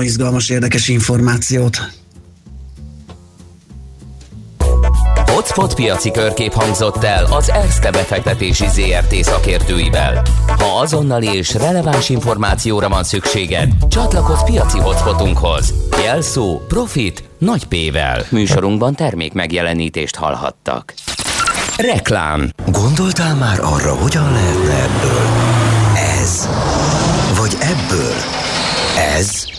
csomó izgalmas, érdekes információt. Hotspot piaci körkép hangzott el az ESZTE befektetési ZRT szakértőivel. Ha azonnali és releváns információra van szükséged, csatlakozz piaci hotspotunkhoz. Jelszó Profit nagy P-vel. Műsorunkban termék megjelenítést hallhattak. Reklám Gondoltál már arra, hogyan lehetne ebből? Ez. Vagy ebből? Ez.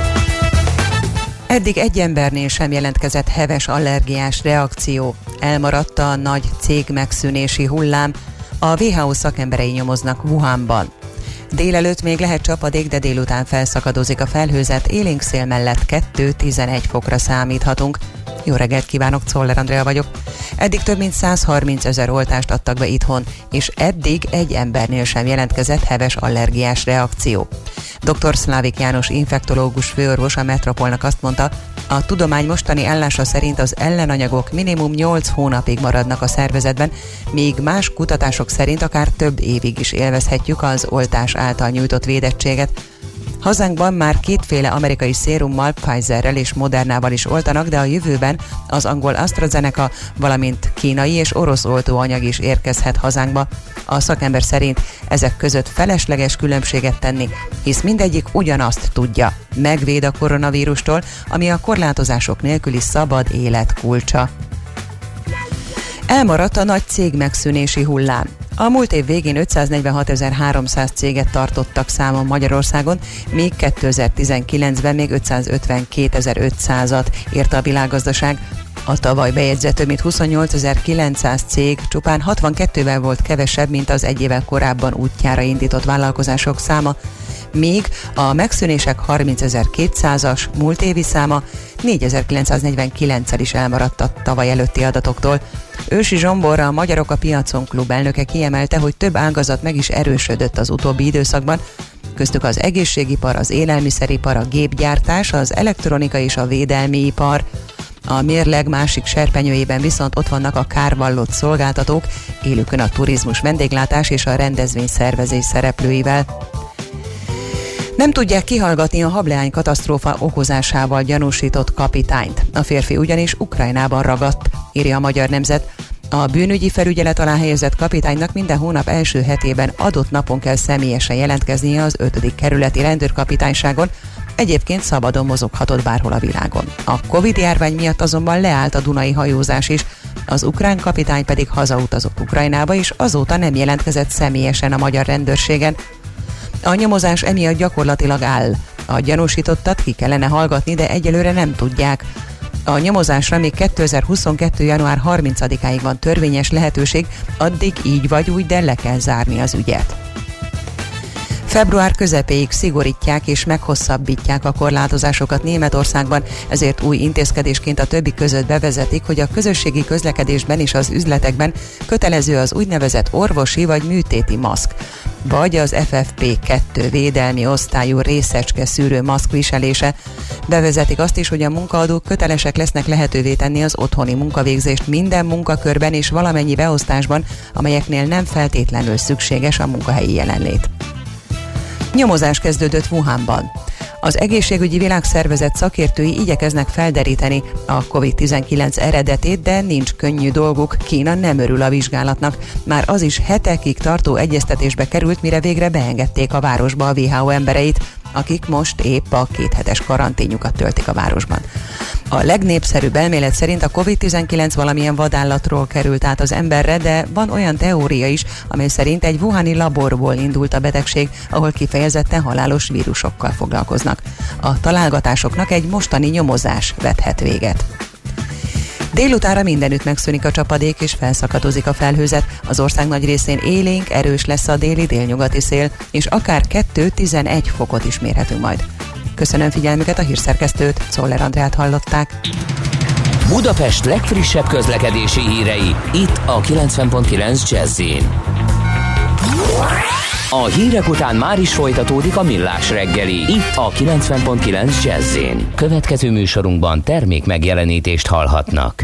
Eddig egy embernél sem jelentkezett heves allergiás reakció. Elmaradt a nagy cég megszűnési hullám. A WHO szakemberei nyomoznak Wuhanban. Délelőtt még lehet csapadék, de délután felszakadozik a felhőzet, élénk szél mellett 2-11 fokra számíthatunk. Jó reggelt kívánok, Czoller Andrea vagyok. Eddig több mint 130 ezer oltást adtak be itthon, és eddig egy embernél sem jelentkezett heves allergiás reakció. Dr. Szlávik János infektológus főorvos a Metropolnak azt mondta, a tudomány mostani állása szerint az ellenanyagok minimum 8 hónapig maradnak a szervezetben, míg más kutatások szerint akár több évig is élvezhetjük az oltás által nyújtott védettséget. Hazánkban már kétféle amerikai szérummal, Pfizerrel és Modernával is oltanak, de a jövőben az angol AstraZeneca, valamint kínai és orosz oltóanyag is érkezhet hazánkba. A szakember szerint ezek között felesleges különbséget tenni, hisz mindegyik ugyanazt tudja, megvéd a koronavírustól, ami a korlátozások nélküli szabad élet kulcsa. Elmaradt a nagy cég megszűnési hullám. A múlt év végén 546.300 céget tartottak számon Magyarországon, míg 2019-ben még 552.500-at írta a világgazdaság. A tavaly bejegyzett több mint 28.900 cég csupán 62-vel volt kevesebb, mint az egy évvel korábban útjára indított vállalkozások száma, míg a megszűnések 30.200-as múlt évi száma 4.949-el is elmaradt a tavaly előtti adatoktól. Ősi Zsomborra a Magyarok a Piacon klub elnöke kiemelte, hogy több ágazat meg is erősödött az utóbbi időszakban, köztük az egészségipar, az élelmiszeripar, a gépgyártás, az elektronika és a védelmi ipar. A mérleg másik serpenyőjében viszont ott vannak a kárvallott szolgáltatók, élükön a turizmus, vendéglátás és a rendezvény szervezés szereplőivel. Nem tudják kihallgatni a hableány katasztrófa okozásával gyanúsított kapitányt. A férfi ugyanis Ukrajnában ragadt, írja a Magyar Nemzet. A bűnügyi felügyelet alá helyezett kapitánynak minden hónap első hetében adott napon kell személyesen jelentkeznie az 5. kerületi rendőrkapitányságon, Egyébként szabadon mozoghatott bárhol a világon. A Covid járvány miatt azonban leállt a Dunai hajózás is, az ukrán kapitány pedig hazautazott Ukrajnába, és azóta nem jelentkezett személyesen a magyar rendőrségen. A nyomozás emiatt gyakorlatilag áll. A gyanúsítottat ki kellene hallgatni, de egyelőre nem tudják. A nyomozásra még 2022. január 30-áig van törvényes lehetőség, addig így vagy úgy, de le kell zárni az ügyet. Február közepéig szigorítják és meghosszabbítják a korlátozásokat Németországban, ezért új intézkedésként a többi között bevezetik, hogy a közösségi közlekedésben és az üzletekben kötelező az úgynevezett orvosi vagy műtéti maszk, vagy az FFP2 védelmi osztályú részecske szűrő maszk viselése. Bevezetik azt is, hogy a munkaadók kötelesek lesznek lehetővé tenni az otthoni munkavégzést minden munkakörben és valamennyi beosztásban, amelyeknél nem feltétlenül szükséges a munkahelyi jelenlét. Nyomozás kezdődött Wuhanban. Az egészségügyi világszervezet szakértői igyekeznek felderíteni a COVID-19 eredetét, de nincs könnyű dolguk, Kína nem örül a vizsgálatnak. Már az is hetekig tartó egyeztetésbe került, mire végre beengedték a városba a WHO embereit, akik most épp a kéthetes karanténjukat töltik a városban. A legnépszerűbb elmélet szerint a COVID-19 valamilyen vadállatról került át az emberre, de van olyan teória is, amely szerint egy wuhani laborból indult a betegség, ahol kifejezetten halálos vírusokkal foglalkoznak. A találgatásoknak egy mostani nyomozás vethet véget. Délutára mindenütt megszűnik a csapadék és felszakadozik a felhőzet. Az ország nagy részén élénk, erős lesz a déli délnyugati szél, és akár 2-11 fokot is mérhetünk majd. Köszönöm figyelmüket a hírszerkesztőt, Szoller Andrát hallották. Budapest legfrissebb közlekedési hírei, itt a 90.9 jazz A hírek után már is folytatódik a millás reggeli, itt a 90.9 jazz Következő műsorunkban termék megjelenítést hallhatnak.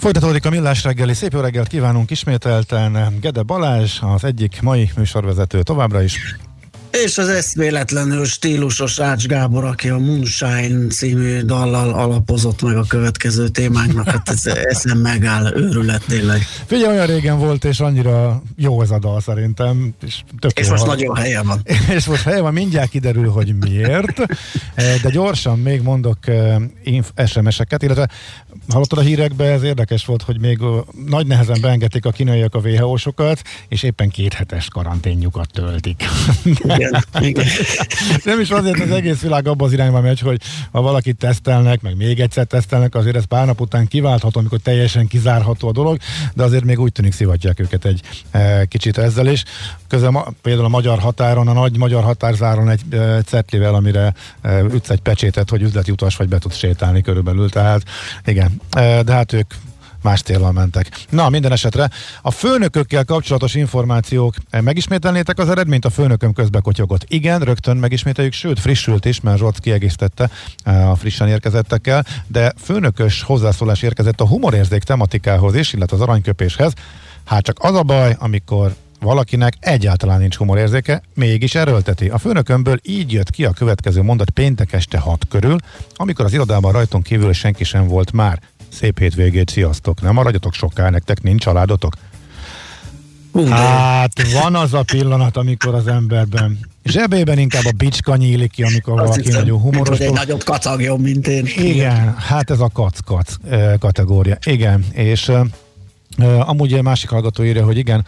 Folytatódik a millás reggeli. Szép jó reggelt kívánunk ismételten. Gede Balázs, az egyik mai műsorvezető továbbra is. És az eszméletlenül stílusos Ács Gábor, aki a Moonshine című dallal alapozott meg a következő témánknak, hát ez eszem megáll, őrület tényleg. Figyelj, olyan régen volt, és annyira jó ez a dal szerintem. És, és most hal... nagyon helye van. És most helye van, mindjárt kiderül, hogy miért. De gyorsan még mondok SMS-eket, illetve hallottad a hírekbe, ez érdekes volt, hogy még nagy nehezen beengedték a kínaiak a WHO-sokat, és éppen két hetes karanténjukat töltik. Igen, igen. Nem is azért az egész világ abban az irányba megy, hogy ha valakit tesztelnek, meg még egyszer tesztelnek, azért ez pár nap után kiváltható, amikor teljesen kizárható a dolog, de azért még úgy tűnik szivatják őket egy e, kicsit ezzel is. Közben például a magyar határon, a nagy magyar határzáron egy e, certlivel, amire e, ütsz egy pecsétet, hogy üzleti utas vagy be tudsz sétálni körülbelül. Tehát igen, e, de hát ők más téllal mentek. Na, minden esetre a főnökökkel kapcsolatos információk, eh, megismételnétek az eredményt, a főnököm közbe kotyogott. Igen, rögtön megismételjük, sőt, frissült is, mert Zsolt kiegészítette eh, a frissen érkezettekkel, de főnökös hozzászólás érkezett a humorérzék tematikához is, illetve az aranyköpéshez. Hát csak az a baj, amikor valakinek egyáltalán nincs humorérzéke, mégis erőlteti. A főnökömből így jött ki a következő mondat péntek este hat körül, amikor az irodában rajtunk kívül senki sem volt már. Szép hétvégét, sziasztok! Nem maradjatok soká, nektek nincs családotok? Hát van az a pillanat, amikor az emberben zsebében inkább a bicska nyílik ki, amikor Azt valaki hiszem, nagyon humoros. Egy nagyobb kacagjon, mint én. Igen, hát ez a kac-kac kategória. Igen, és Amúgy egy másik hallgató írja, hogy igen,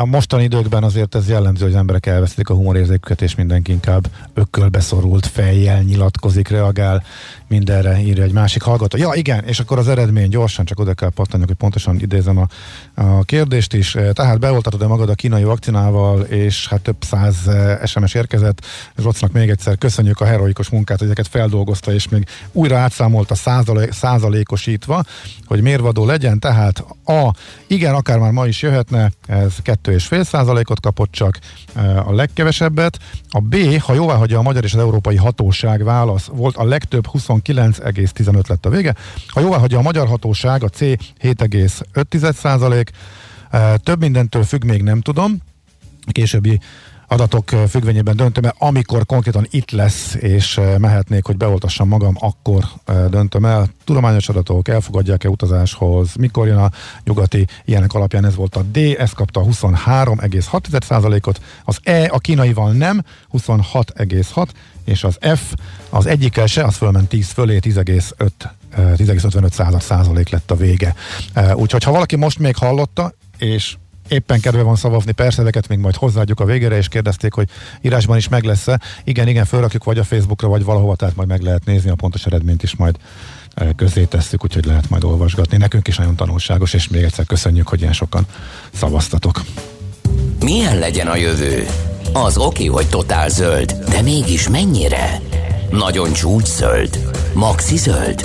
a mostani időkben azért ez jellemző, hogy az emberek elvesztik a humorérzéküket, és mindenki inkább ökölbeszorult fejjel nyilatkozik, reagál mindenre, írja egy másik hallgató. Ja, igen, és akkor az eredmény gyorsan, csak oda kell pattanjak, hogy pontosan idézem a, a kérdést is. Tehát beoltatod-e magad a kínai vakcinával, és hát több száz SMS érkezett. Rocnak még egyszer köszönjük a heroikus munkát, hogy ezeket feldolgozta, és még újra átszámolta százalék, százalékosítva, hogy mérvadó legyen, tehát a, igen, akár már ma is jöhetne, ez 2,5 százalékot kapott csak a legkevesebbet. A B, ha jóvá hagyja a magyar és az európai hatóság válasz, volt a legtöbb 29,15 lett a vége. Ha jóvá hagyja a magyar hatóság, a C 7,5 százalék. Több mindentől függ, még nem tudom. A későbbi adatok függvényében döntöm el, amikor konkrétan itt lesz, és mehetnék, hogy beoltassam magam, akkor döntöm el. Tudományos adatok elfogadják-e utazáshoz, mikor jön a nyugati, ilyenek alapján ez volt a D, ez kapta 23,6%-ot, az E a kínaival nem, 26,6, és az F az egyikkel se, az fölment 10 fölé, 10,5 10,55 százalék lett a vége. Úgyhogy ha valaki most még hallotta, és éppen kedve van szavazni, persze, ezeket még majd hozzáadjuk a végére, és kérdezték, hogy írásban is meg lesz-e. Igen, igen, fölrakjuk vagy a Facebookra, vagy valahova, tehát majd meg lehet nézni, a pontos eredményt is majd eh, közé tesszük, úgyhogy lehet majd olvasgatni. Nekünk is nagyon tanulságos, és még egyszer köszönjük, hogy ilyen sokan szavaztatok. Milyen legyen a jövő? Az oké, hogy totál zöld, de mégis mennyire? Nagyon csúcs zöld? Maxi zöld?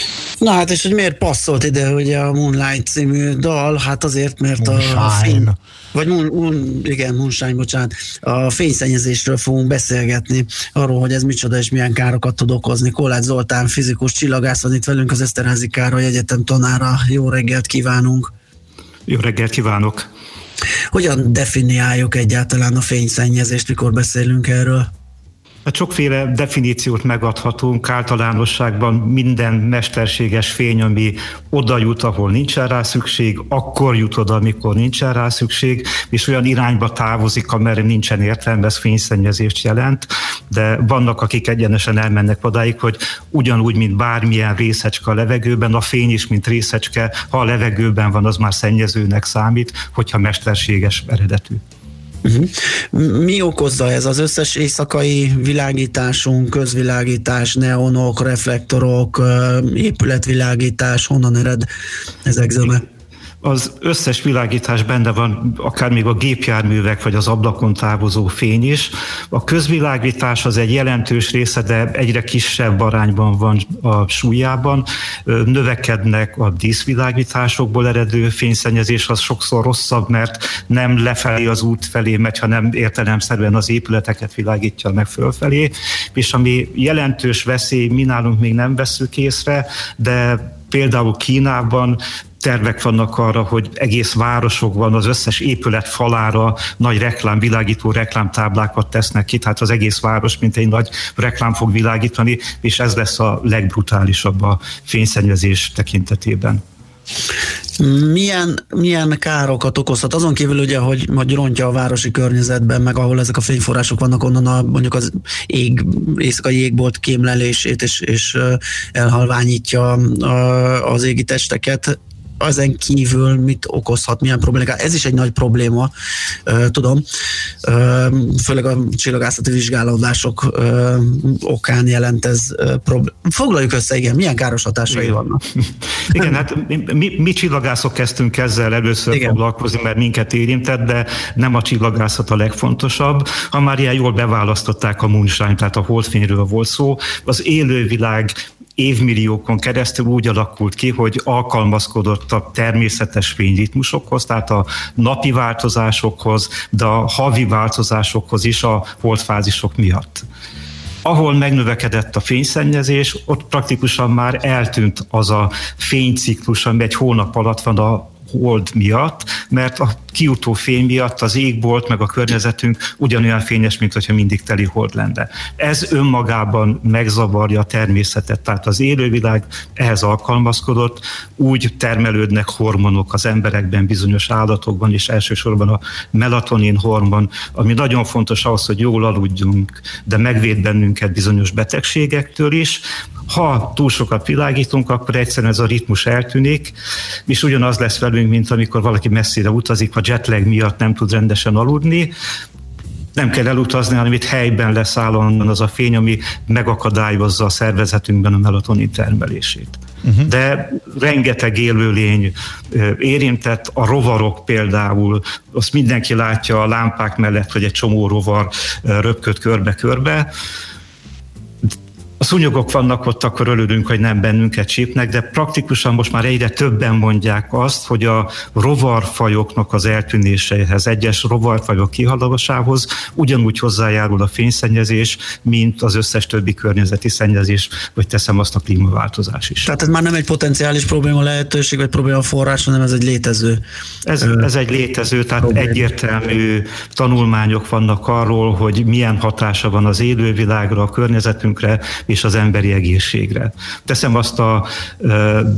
Na hát, és hogy miért passzolt ide hogy a Moonlight című dal? Hát azért, mert Moonshine. a fény, vagy moon, moon, igen, Moonshine, bocsánat, a fényszennyezésről fogunk beszélgetni, arról, hogy ez micsoda és milyen károkat tud okozni. Kolács Zoltán, fizikus csillagász van itt velünk, az Eszterházi Károly Egyetem tanára. Jó reggelt kívánunk! Jó reggelt kívánok! Hogyan definiáljuk egyáltalán a fényszennyezést, mikor beszélünk erről? Hát sokféle definíciót megadhatunk, általánosságban minden mesterséges fény, ami oda jut, ahol nincsen rá szükség, akkor jut oda, amikor nincsen rá szükség, és olyan irányba távozik, amerre nincsen értelme, ez fényszennyezést jelent, de vannak, akik egyenesen elmennek odáig, hogy ugyanúgy, mint bármilyen részecske a levegőben, a fény is, mint részecske, ha a levegőben van, az már szennyezőnek számít, hogyha mesterséges eredetű. Mi okozza ez az összes éjszakai világításunk, közvilágítás, neonok, reflektorok, épületvilágítás, honnan ered ezek zöme? Az összes világítás benne van, akár még a gépjárművek vagy az ablakon távozó fény is. A közvilágítás az egy jelentős része, de egyre kisebb arányban van a súlyában. Növekednek a díszvilágításokból eredő fényszennyezés, az sokszor rosszabb, mert nem lefelé az út felé megy, hanem értelemszerűen az épületeket világítja meg fölfelé. És ami jelentős veszély, mi nálunk még nem veszük észre, de például Kínában tervek vannak arra, hogy egész városokban az összes épület falára nagy reklám, világító reklámtáblákat tesznek ki, tehát az egész város, mint egy nagy reklám fog világítani, és ez lesz a legbrutálisabb a fényszennyezés tekintetében. Milyen, milyen károkat okozhat? Azon kívül ugye, hogy, hogy rontja a városi környezetben, meg ahol ezek a fényforrások vannak, onnan a, mondjuk az ég, éjszakai jégbolt kémlelését és, és elhalványítja az égi testeket ezen kívül mit okozhat, milyen problémák. Ez is egy nagy probléma, tudom, főleg a csillagászati vizsgálódások okán jelent ez probléma. Foglaljuk össze, igen, milyen káros hatásai igen. vannak. Igen, hát mi, mi csillagászok kezdtünk ezzel először igen. foglalkozni, mert minket érintett, de nem a csillagászat a legfontosabb. Ha már ilyen jól beválasztották a moonshine, tehát a holdfényről volt szó, az élővilág évmilliókon keresztül úgy alakult ki, hogy alkalmazkodott a természetes fényritmusokhoz, tehát a napi változásokhoz, de a havi változásokhoz is a holdfázisok miatt. ahol megnövekedett a fényszennyezés, ott praktikusan már eltűnt az a fényciklus, ami egy hónap alatt van a hold miatt, mert a kiutó fény miatt az égbolt meg a környezetünk ugyanolyan fényes, mint hogyha mindig teli hold lenne. Ez önmagában megzavarja a természetet, tehát az élővilág ehhez alkalmazkodott, úgy termelődnek hormonok az emberekben, bizonyos állatokban, és elsősorban a melatonin hormon, ami nagyon fontos ahhoz, hogy jól aludjunk, de megvéd bennünket bizonyos betegségektől is, ha túl sokat világítunk, akkor egyszerűen ez a ritmus eltűnik, és ugyanaz lesz velünk, mint amikor valaki messzire utazik, a jetlag miatt nem tud rendesen aludni, nem kell elutazni, hanem itt helyben lesz állandóan az a fény, ami megakadályozza a szervezetünkben a melatonin termelését. Uh-huh. De rengeteg élőlény érintett, a rovarok például, azt mindenki látja a lámpák mellett, hogy egy csomó rovar röpköd körbe-körbe, a szúnyogok vannak ott, akkor örülünk, hogy nem bennünket csípnek, de praktikusan most már egyre többen mondják azt, hogy a rovarfajoknak az eltűnéséhez, egyes rovarfajok kihaladásához ugyanúgy hozzájárul a fényszennyezés, mint az összes többi környezeti szennyezés, vagy teszem azt a klímaváltozás is. Tehát ez már nem egy potenciális probléma lehetőség, vagy probléma forrás, hanem ez egy létező. Ez, ez egy létező, tehát probléma. egyértelmű tanulmányok vannak arról, hogy milyen hatása van az élővilágra, a környezetünkre, és az emberi egészségre. Teszem azt a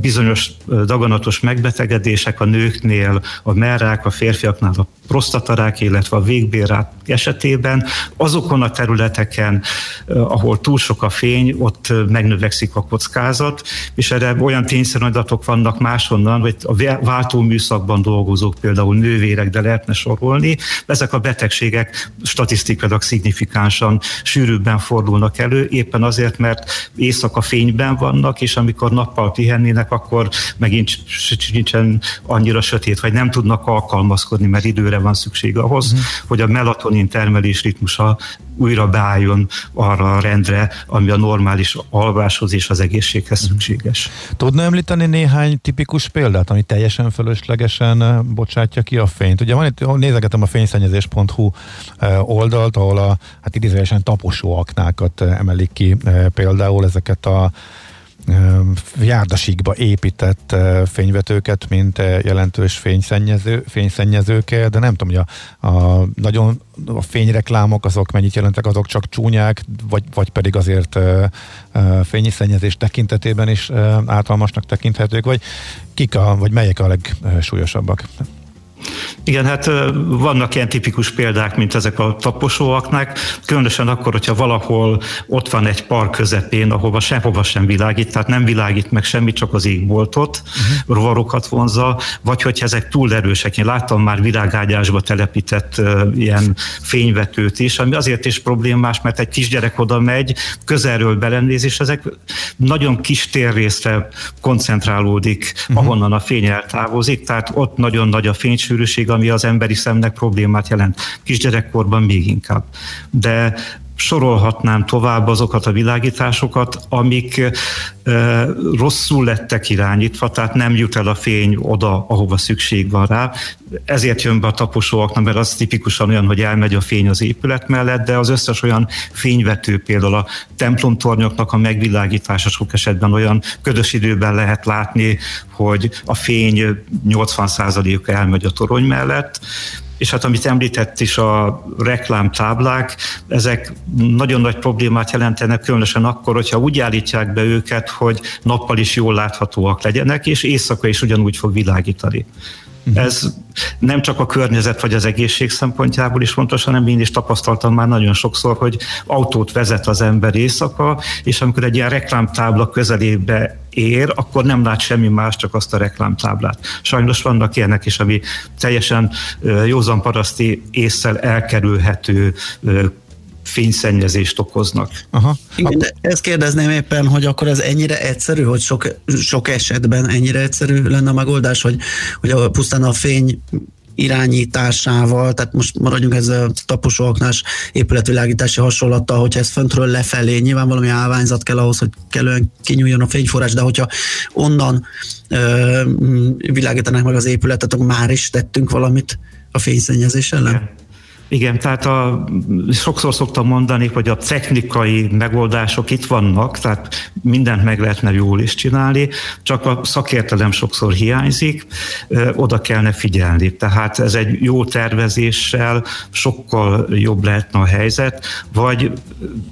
bizonyos daganatos megbetegedések a nőknél, a merrák, a férfiaknál a prostatarák, illetve a végbérák esetében, azokon a területeken, ahol túl sok a fény, ott megnövekszik a kockázat, és erre olyan tényszerű adatok vannak máshonnan, hogy a váltóműszakban dolgozók, például nővérek, de lehetne sorolni, ezek a betegségek statisztikailag szignifikánsan sűrűbben fordulnak elő, éppen azért, mert éjszaka fényben vannak, és amikor nappal pihennének, akkor megint nincsen annyira sötét, vagy nem tudnak alkalmazkodni, mert időre van szükség ahhoz, uh-huh. hogy a melatonin termelés ritmusa újra beálljon arra a rendre, ami a normális alváshoz és az egészséghez uh-huh. szükséges. Tudna említeni néhány tipikus példát, ami teljesen fölöslegesen eh, bocsátja ki a fényt? Ugye van itt, nézegetem a fényszennyezés.hu eh, oldalt, ahol a hát idézőesen taposó aknákat eh, emelik ki például ezeket a járdasikba épített fényvetőket, mint jelentős fényszennyező, fényszennyezők, de nem tudom, hogy a, a nagyon a fényreklámok azok mennyit jelentek, azok csak csúnyák, vagy, vagy pedig azért fényszennyezés tekintetében is általmasnak tekinthetők, vagy kik a, vagy melyek a legsúlyosabbak? Igen, hát vannak ilyen tipikus példák, mint ezek a taposóaknak, különösen akkor, hogyha valahol ott van egy park közepén, ahova sehova sem világít, tehát nem világít meg semmi, csak az égboltot, uh-huh. rovarokat vonza, vagy hogyha ezek túl erősek. Én láttam már virágágyásba telepített ilyen fényvetőt is, ami azért is problémás, mert egy kisgyerek oda megy, közelről belenéz, és ezek nagyon kis térrészre koncentrálódik, uh-huh. ahonnan a fény eltávozik, tehát ott nagyon nagy a fénysűrűség, ami az emberi szemnek problémát jelent. Kisgyerekkorban még inkább. De sorolhatnám tovább azokat a világításokat, amik rosszul lettek irányítva, tehát nem jut el a fény oda, ahova szükség van rá. Ezért jön be a taposóaknak, mert az tipikusan olyan, hogy elmegy a fény az épület mellett, de az összes olyan fényvető, például a templomtornyoknak a megvilágítása sok esetben olyan ködös időben lehet látni, hogy a fény 80%-a elmegy a torony mellett, és hát amit említett is a reklámtáblák, ezek nagyon nagy problémát jelentenek, különösen akkor, hogyha úgy állítják be őket, hogy nappal is jól láthatóak legyenek, és éjszaka is ugyanúgy fog világítani. Ez nem csak a környezet vagy az egészség szempontjából is fontos, hanem én is tapasztaltam már nagyon sokszor, hogy autót vezet az ember éjszaka, és amikor egy ilyen reklámtábla közelébe ér, akkor nem lát semmi más, csak azt a reklámtáblát. Sajnos vannak ilyenek is, ami teljesen józan paraszti észsel elkerülhető fényszennyezést okoznak. Aha. Igen, de ezt kérdezném éppen, hogy akkor ez ennyire egyszerű, hogy sok, sok esetben ennyire egyszerű lenne a megoldás, hogy, hogy a, pusztán a fény irányításával, tehát most maradjunk ez a taposóaknás épületvilágítási hasonlattal, hogyha ez föntről lefelé, nyilván valami állványzat kell ahhoz, hogy kellően kinyúljon a fényforrás, de hogyha onnan ö, világítanak meg az épületet, akkor már is tettünk valamit a fényszennyezés ellen? Igen. Tehát a, sokszor szoktam mondani, hogy a technikai megoldások itt vannak, tehát mindent meg lehetne jól is csinálni, csak a szakértelem sokszor hiányzik, oda kellene figyelni. Tehát ez egy jó tervezéssel sokkal jobb lehetne a helyzet, vagy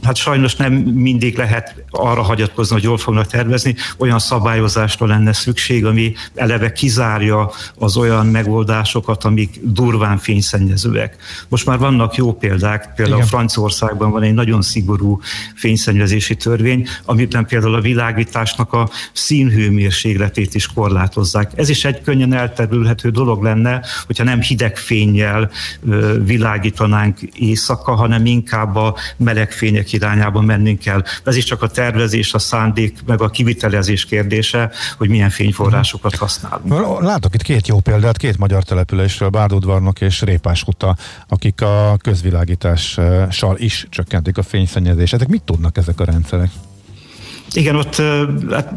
hát sajnos nem mindig lehet arra hagyatkozni, hogy jól fognak tervezni, olyan szabályozásra lenne szükség, ami eleve kizárja az olyan megoldásokat, amik durván fényszennyezőek. Most már vannak jó példák, például Igen. Franciaországban van egy nagyon szigorú fényszennyezési törvény, amiben például a világításnak a színhőmérsékletét is korlátozzák. Ez is egy könnyen elterülhető dolog lenne, hogyha nem hideg fényjel világítanánk éjszaka, hanem inkább a meleg fények irányába mennénk el. Ez is csak a tervezés, a szándék, meg a kivitelezés kérdése, hogy milyen fényforrásokat használunk. Látok itt két jó példát, két magyar településről, Bárdudvarnok és Répás Huta, akik a közvilágítással is csökkentik a fényszennyezést. Ezek mit tudnak ezek a rendszerek? Igen, ott hát,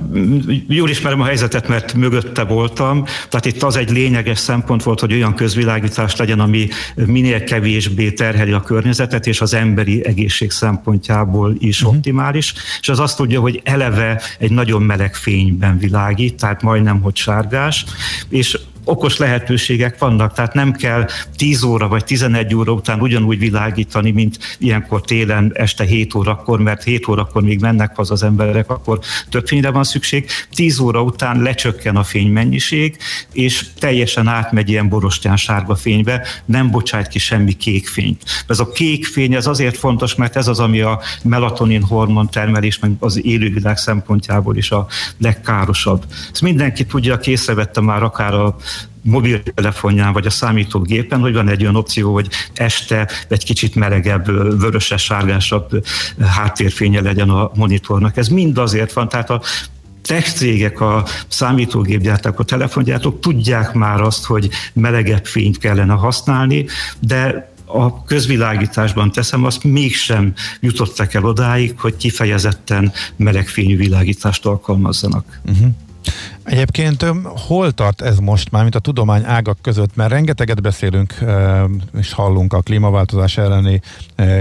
jól ismerem a helyzetet, mert mögötte voltam. Tehát itt az egy lényeges szempont volt, hogy olyan közvilágítás legyen, ami minél kevésbé terheli a környezetet, és az emberi egészség szempontjából is uh-huh. optimális. És az azt tudja, hogy eleve egy nagyon meleg fényben világít, tehát majdnem, hogy sárgás, és okos lehetőségek vannak, tehát nem kell 10 óra vagy 11 óra után ugyanúgy világítani, mint ilyenkor télen este 7 órakor, mert 7 órakor még mennek haza az emberek, akkor több fényre van szükség. 10 óra után lecsökken a fénymennyiség, és teljesen átmegy ilyen borostyán sárga fénybe, nem bocsájt ki semmi kék fényt. Ez a kék fény ez azért fontos, mert ez az, ami a melatonin hormon termelés, meg az élővilág szempontjából is a legkárosabb. Ezt mindenki tudja, észrevette már akár a mobiltelefonján vagy a számítógépen, hogy van egy olyan opció, hogy este egy kicsit melegebb, vöröses, sárgásabb háttérfénye legyen a monitornak. Ez mind azért van, tehát a tech cégek, a számítógépgyártók, a telefongyártók tudják már azt, hogy melegebb fényt kellene használni, de a közvilágításban teszem, azt mégsem jutottak el odáig, hogy kifejezetten melegfényű világítást alkalmazzanak. Uh-huh. Egyébként hol tart ez most már, mint a tudomány ágak között? Mert rengeteget beszélünk és hallunk a klímaváltozás elleni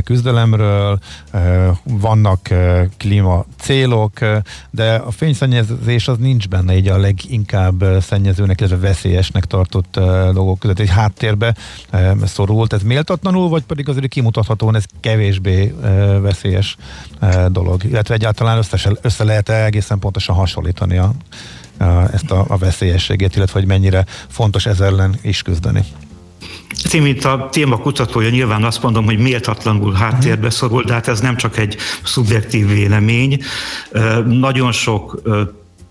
küzdelemről, vannak klíma célok, de a fényszennyezés az nincs benne így a leginkább szennyezőnek, illetve veszélyesnek tartott dolgok között. Egy háttérbe szorult. Ez méltatlanul, vagy pedig azért kimutathatóan ez kevésbé veszélyes dolog? Illetve egyáltalán össze, össze lehet -e egészen pontosan hasonlítani a ezt a, a veszélyességét, illetve hogy mennyire fontos ez ellen is küzdeni. Én, mint a téma kutatója nyilván azt mondom, hogy méltatlanul háttérbe szorul, de hát ez nem csak egy szubjektív vélemény. Nagyon sok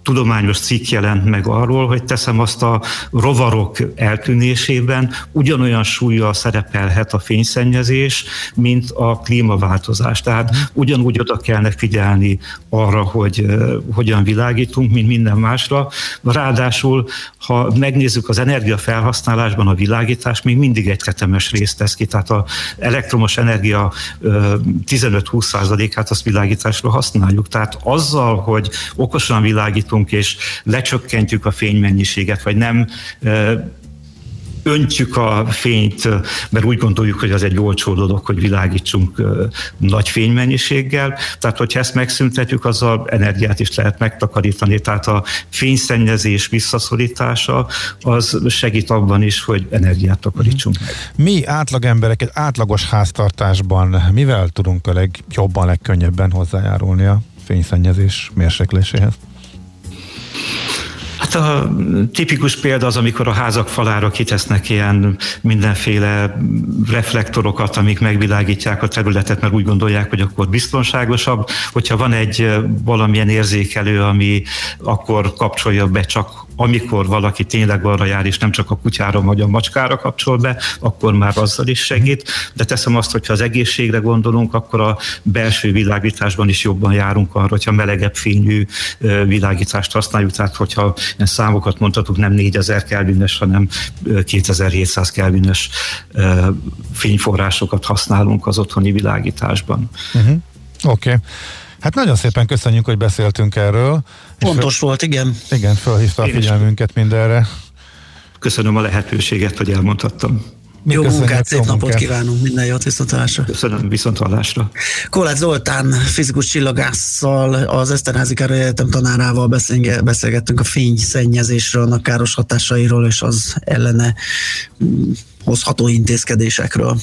tudományos cikk jelent meg arról, hogy teszem azt a rovarok eltűnésében ugyanolyan súlyjal szerepelhet a fényszennyezés, mint a klímaváltozás. Tehát ugyanúgy oda kellene figyelni arra, hogy hogyan világítunk, mint minden másra. Ráadásul, ha megnézzük az energiafelhasználásban a világítás, még mindig egy tetemes részt tesz ki, tehát az elektromos energia 15-20%-át azt világításra használjuk. Tehát azzal, hogy okosan világítunk, gyártunk, és lecsökkentjük a fénymennyiséget, vagy nem öntjük a fényt, mert úgy gondoljuk, hogy az egy olcsó dolog, hogy világítsunk nagy fénymennyiséggel. Tehát, hogyha ezt megszüntetjük, azzal energiát is lehet megtakarítani. Tehát a fényszennyezés visszaszorítása az segít abban is, hogy energiát takarítsunk meg. Mi átlagemberek egy átlagos háztartásban mivel tudunk a legjobban, legkönnyebben hozzájárulni a fényszennyezés mérsékléséhez? Hát a tipikus példa az, amikor a házak falára kitesznek ilyen mindenféle reflektorokat, amik megvilágítják a területet, mert úgy gondolják, hogy akkor biztonságosabb. Hogyha van egy valamilyen érzékelő, ami akkor kapcsolja be csak amikor valaki tényleg arra jár, és nem csak a kutyára vagy a macskára kapcsol be, akkor már azzal is segít. De teszem azt, hogyha az egészségre gondolunk, akkor a belső világításban is jobban járunk arra, hogyha melegebb fényű világítást használjuk, tehát hogyha ilyen számokat mondhatunk, nem 4000 kelvines, hanem 2700 kelvines fényforrásokat használunk az otthoni világításban. Uh-huh. Oké. Okay. Hát nagyon szépen köszönjük, hogy beszéltünk erről. Pontos föl, volt, igen. Igen, felhívta a figyelmünket mindenre. Köszönöm a lehetőséget, hogy elmondhattam. Mi jó munkát, szép napot munkát. kívánunk, minden jót, viszontalásra. Köszönöm, viszontalásra. Kolács Zoltán, fizikus csillagásszal, az Eszterházi Károly Egyetem tanárával beszélgettünk a fényszennyezésről, annak káros hatásairól és az ellene mm, hozható intézkedésekről.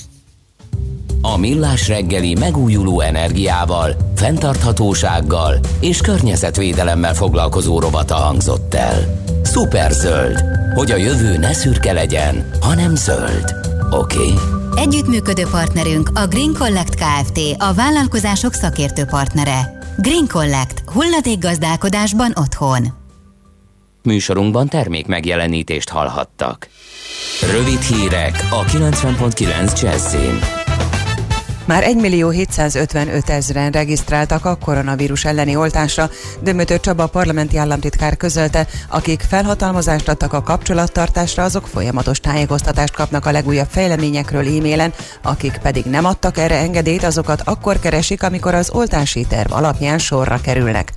A Millás reggeli megújuló energiával, fenntarthatósággal és környezetvédelemmel foglalkozó rovata hangzott el. Superzöld, hogy a jövő ne szürke legyen, hanem zöld. Oké? Okay? Együttműködő partnerünk a Green Collect Kft. a vállalkozások szakértő partnere. Green Collect. gazdálkodásban otthon. Műsorunkban termék megjelenítést hallhattak. Rövid hírek a 90.9 Jazzin. Már 1 millió 755 ezeren regisztráltak a koronavírus elleni oltásra. Dömötör Csaba parlamenti államtitkár közölte, akik felhatalmazást adtak a kapcsolattartásra, azok folyamatos tájékoztatást kapnak a legújabb fejleményekről e-mailen, akik pedig nem adtak erre engedélyt, azokat akkor keresik, amikor az oltási terv alapján sorra kerülnek.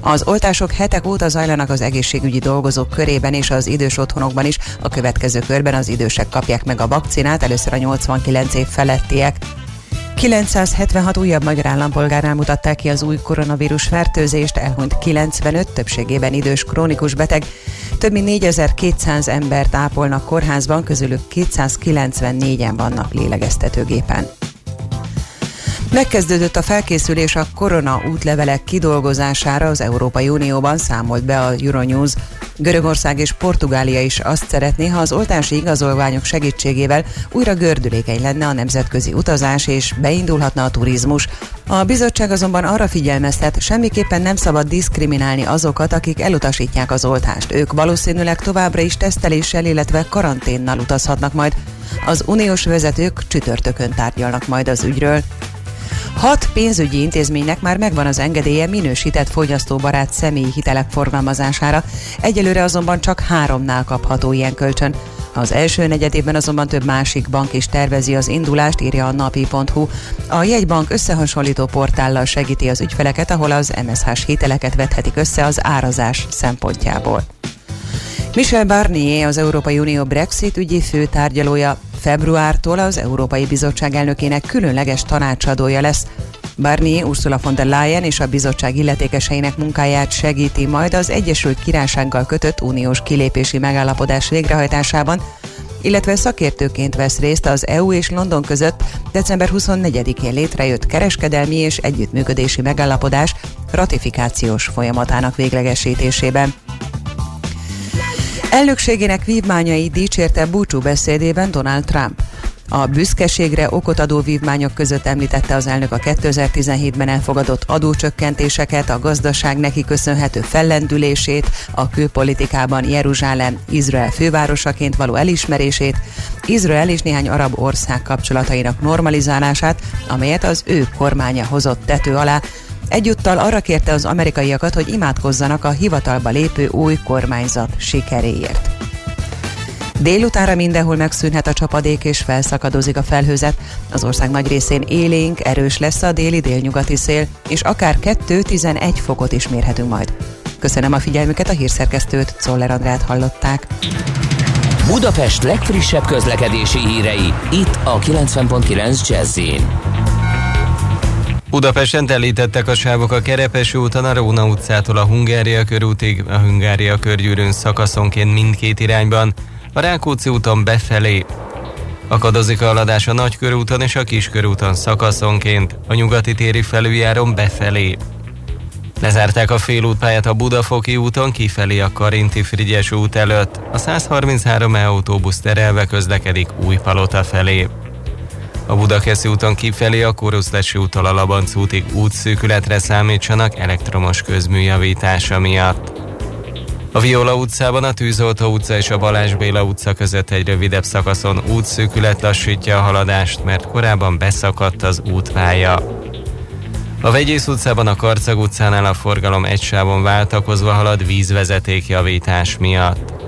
Az oltások hetek óta zajlanak az egészségügyi dolgozók körében és az idős otthonokban is. A következő körben az idősek kapják meg a vakcinát, először a 89 év felettiek. 976 újabb magyar állampolgárnál mutatták ki az új koronavírus fertőzést, elhunyt 95, többségében idős krónikus beteg. Több mint 4200 embert ápolnak kórházban, közülük 294-en vannak lélegeztetőgépen. Megkezdődött a felkészülés a korona útlevelek kidolgozására az Európai Unióban, számolt be a Euronews. Görögország és Portugália is azt szeretné, ha az oltási igazolványok segítségével újra gördülékeny lenne a nemzetközi utazás és beindulhatna a turizmus. A bizottság azonban arra figyelmeztet, semmiképpen nem szabad diszkriminálni azokat, akik elutasítják az oltást. Ők valószínűleg továbbra is teszteléssel, illetve karanténnal utazhatnak majd. Az uniós vezetők csütörtökön tárgyalnak majd az ügyről. Hat pénzügyi intézménynek már megvan az engedélye minősített fogyasztóbarát személyi hitelek forgalmazására, egyelőre azonban csak háromnál kapható ilyen kölcsön. Az első negyedében azonban több másik bank is tervezi az indulást, írja a napi.hu. A jegybank összehasonlító portállal segíti az ügyfeleket, ahol az MSH hiteleket vethetik össze az árazás szempontjából. Michel Barnier, az Európai Unió Brexit ügyi főtárgyalója februártól az Európai Bizottság elnökének különleges tanácsadója lesz. Barnier Ursula von der Leyen és a bizottság illetékeseinek munkáját segíti majd az Egyesült Királysággal kötött uniós kilépési megállapodás végrehajtásában, illetve szakértőként vesz részt az EU és London között december 24-én létrejött kereskedelmi és együttműködési megállapodás ratifikációs folyamatának véglegesítésében. Elnökségének vívmányai dicsérte búcsú beszédében Donald Trump. A büszkeségre okot adó vívmányok között említette az elnök a 2017-ben elfogadott adócsökkentéseket, a gazdaság neki köszönhető fellendülését, a külpolitikában Jeruzsálem Izrael fővárosaként való elismerését, Izrael és néhány arab ország kapcsolatainak normalizálását, amelyet az ő kormánya hozott tető alá, Egyúttal arra kérte az amerikaiakat, hogy imádkozzanak a hivatalba lépő új kormányzat sikeréért. Délutánra mindenhol megszűnhet a csapadék és felszakadozik a felhőzet. Az ország nagy részén élénk, erős lesz a déli délnyugati szél, és akár 2-11 fokot is mérhetünk majd. Köszönöm a figyelmüket, a hírszerkesztőt, Czoller Andrát hallották. Budapest legfrissebb közlekedési hírei, itt a 90.9 jazz Budapesten telítettek a sávok a Kerepesi úton a Róna utcától a Hungária körútig, a Hungária körgyűrűn szakaszonként mindkét irányban, a Rákóczi úton befelé. Akadozik a haladás a Nagykörúton és a Kiskörúton szakaszonként, a nyugati téri felüljáron befelé. Lezárták a félútpályát a Budafoki úton kifelé a Karinti Frigyes út előtt, a 133 e autóbusz terelve közlekedik Újpalota felé. A Budakeszi úton kifelé a Koroszlesi úttól a Labanc útig útszűkületre számítsanak elektromos közműjavítása miatt. A Viola utcában a Tűzoltó utca és a Balázs Béla utca között egy rövidebb szakaszon útszűkület lassítja a haladást, mert korábban beszakadt az útpálya. A Vegyész utcában a Karcag utcánál a forgalom egy sávon váltakozva halad vízvezetékjavítás miatt.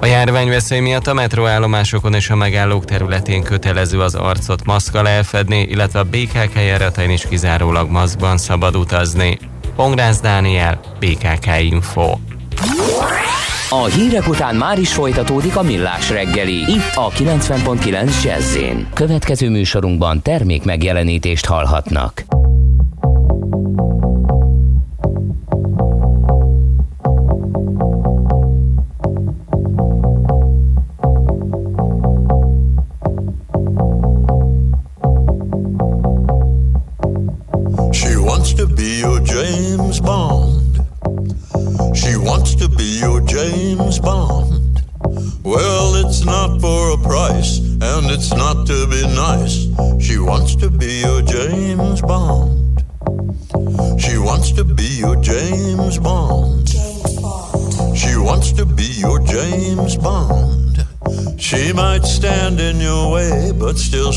A járványveszély miatt a metróállomásokon és a megállók területén kötelező az arcot maszkal elfedni, illetve a BKK járatain is kizárólag maszkban szabad utazni. Pongrász Dániel, BKK Info. A hírek után már is folytatódik a millás reggeli, itt a 90.9 jazz Következő műsorunkban termék megjelenítést hallhatnak.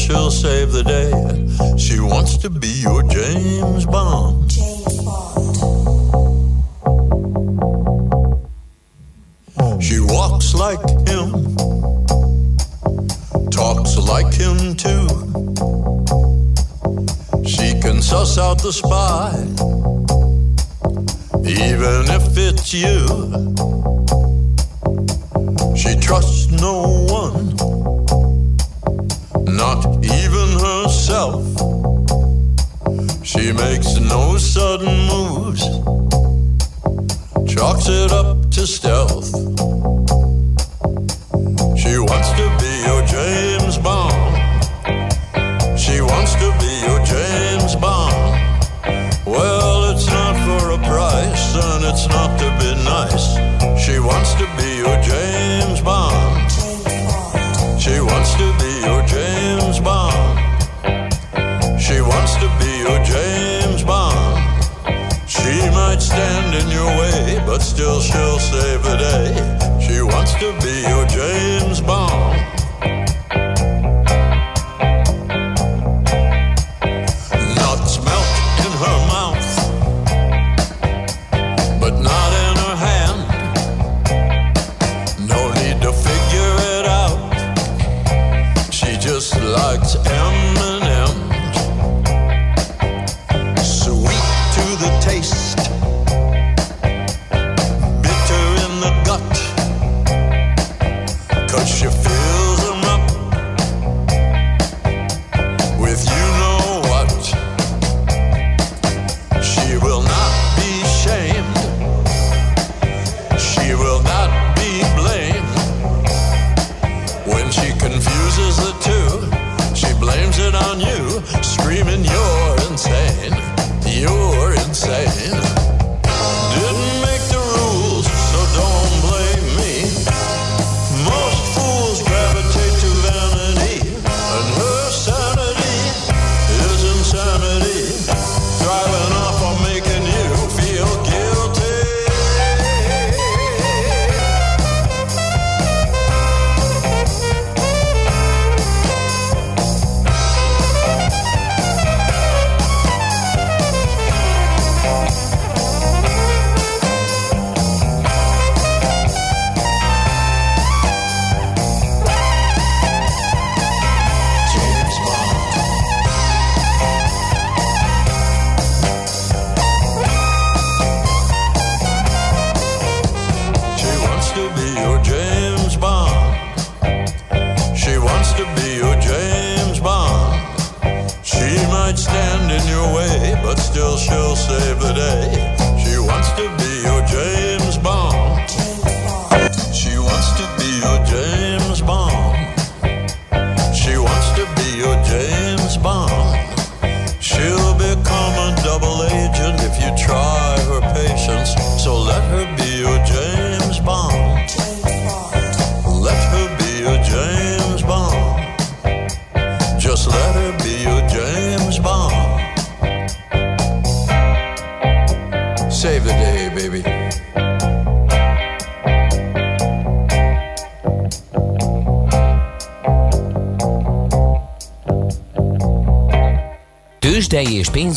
She'll save the day. She wants to be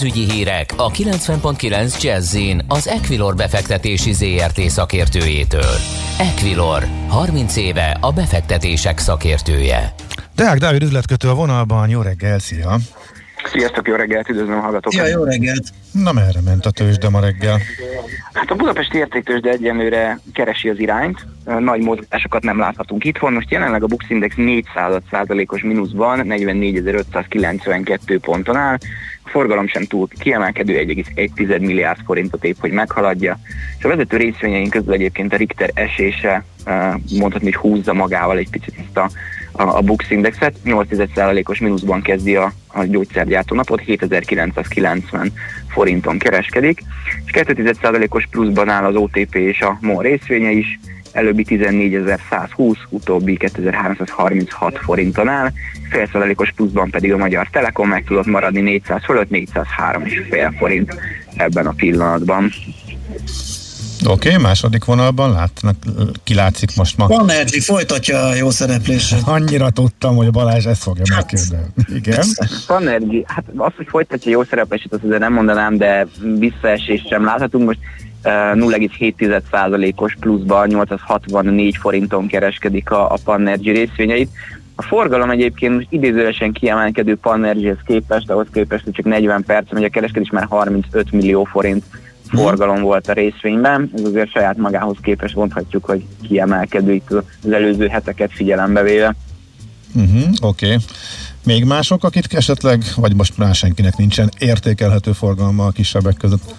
pénzügyi hírek a 90.9 jazz az Equilor befektetési ZRT szakértőjétől. Equilor, 30 éve a befektetések szakértője. Deák Dávid üzletkötő a vonalban, jó reggel, szia! Sziasztok, jó reggelt, üdvözlöm a hallgatókat. Ja, jó reggelt. Na merre ment a tőzsde ma reggel? Hát a budapesti értéktőzsde egyenlőre keresi az irányt, nagy mozgásokat nem láthatunk itthon. Most jelenleg a Bux Index 400 os mínuszban 44.592 ponton áll. A forgalom sem túl kiemelkedő, 1,1 milliárd forintot épp, hogy meghaladja. És a vezető részvényeink közül egyébként a Richter esése mondhatni, hogy húzza magával egy picit ezt a a, a Bux Indexet, 8%-os mínuszban kezdi a, a gyógyszergyártó napot, 7990 forinton kereskedik, és 2,1%-os pluszban áll az OTP és a MOL részvénye is, előbbi 14.120, utóbbi 2336 forinton áll, fél százalékos pluszban pedig a Magyar Telekom meg tudott maradni 400 fölött, 403,5 forint ebben a pillanatban. Oké, okay, második vonalban látnak, kilátszik most ma. Panergy folytatja a jó szereplését. Annyira tudtam, hogy Balázs ezt fogja hát, megkérdezni. Igen. Panergy, hát az, hogy folytatja jó szereplését, azt azért nem mondanám, de visszaesést sem láthatunk. Most uh, 0,7%-os pluszban 864 forinton kereskedik a, a Panergy részvényeit. A forgalom egyébként most idézőesen kiemelkedő Panergyhez képest, ahhoz képest, hogy csak 40 perc, hogy a kereskedés már 35 millió forint forgalom volt a részvényben, ez azért saját magához képest mondhatjuk, hogy kiemelkedő itt az előző heteket figyelembe véve. Uh-huh, Oké. Okay. Még mások, akik esetleg, vagy most már senkinek nincsen értékelhető forgalma a kisebbek között?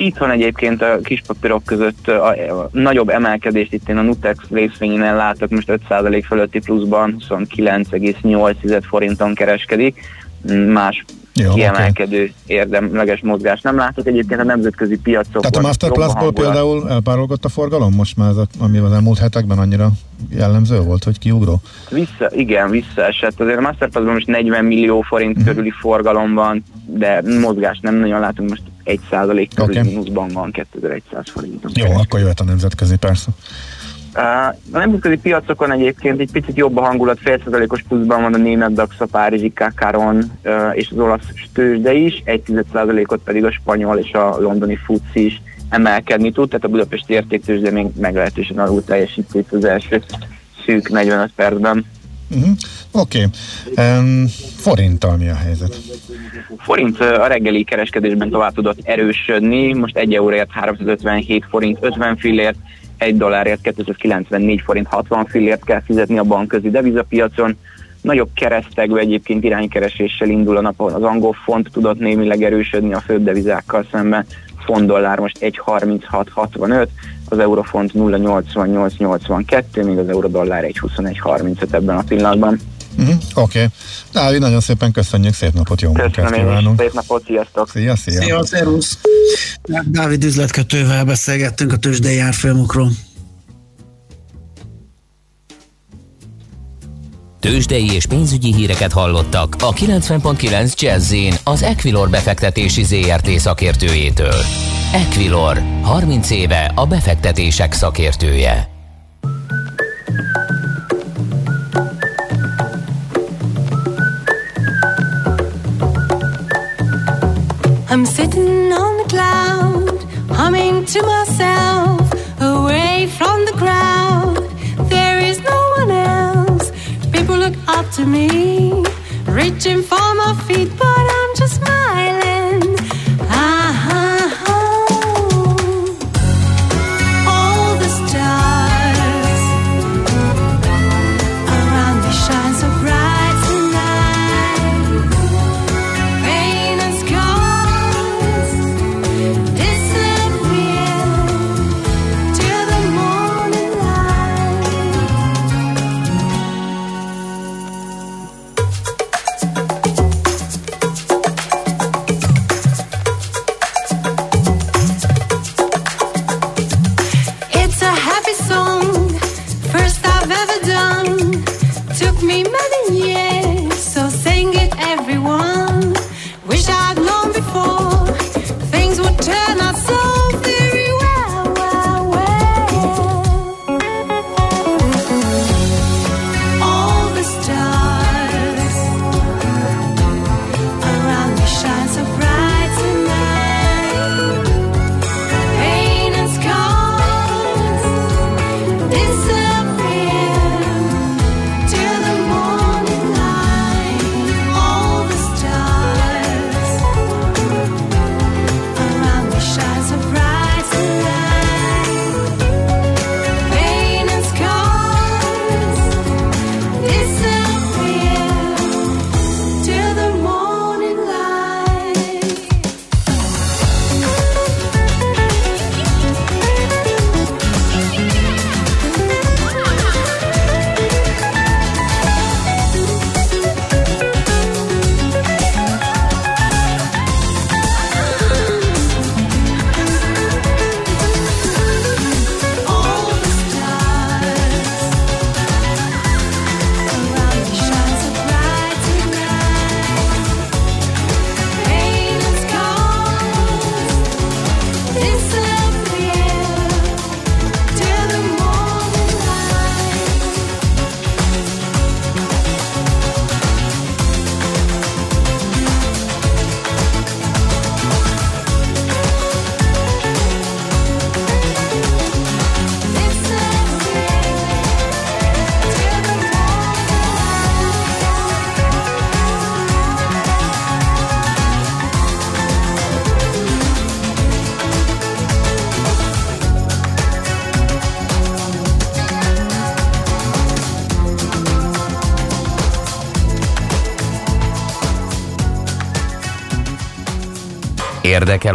Itt van egyébként a kis papírok között a, nagyobb emelkedést, itt én a Nutex részvényénél látok most 5% fölötti pluszban, 29,8 forinton kereskedik, más jó, kiemelkedő okay. érdemleges mozgást nem látok. Egyébként a nemzetközi piacok. Tehát a Masterplus-ból például elpárolgott a forgalom most már, ami az elmúlt hetekben annyira jellemző volt, hogy kiugró? Vissza, igen, visszaesett. Azért a Masterplus-ban most 40 millió forint mm. körüli forgalom van, de mozgást nem nagyon látunk, most 1 százalék körüli okay. mínuszban van 2100 forint. Jó, akkor jöhet a nemzetközi persze. A nemzetközi piacokon egyébként egy picit jobb a hangulat, félszázalékos pluszban van a német DAX, a Párizsi Kakaron és az olasz tőzsde is, egy ot pedig a spanyol és a londoni FUCS is emelkedni tud, tehát a budapesti értéktőzsde még meglehetősen alul teljesít az első szűk 45 percben. Uh-huh. Oké. Okay. Um, forinttal mi a helyzet? Forint a reggeli kereskedésben tovább tudott erősödni, most 1 euróért 357 forint 50 fillért, egy dollárért 294 forint 60 fillért kell fizetni a bankközi devizapiacon. Nagyobb keresztegő egyébként iránykereséssel indul a napon. Az angol font tudott némileg erősödni a főbb devizákkal szemben. Font dollár most 1.36.65, az eurofont 0.88.82, míg az eurodollár 1.21.35 ebben a pillanatban. Uh-huh, Oké. Okay. Dávid, nagyon szépen köszönjük, szép napot, jó munkát kívánunk. Szép napot, sziasztok. Szia, szia. Szia, szervusz. Dávid üzletkötővel beszélgettünk a tőzsdei árfolyamokról. Tőzsdei és pénzügyi híreket hallottak a 90.9 jazz az Equilor befektetési ZRT szakértőjétől. Equilor, 30 éve a befektetések szakértője. I'm sitting on the cloud, humming to myself, away from to me, reaching for my feet, but I'm just smiling.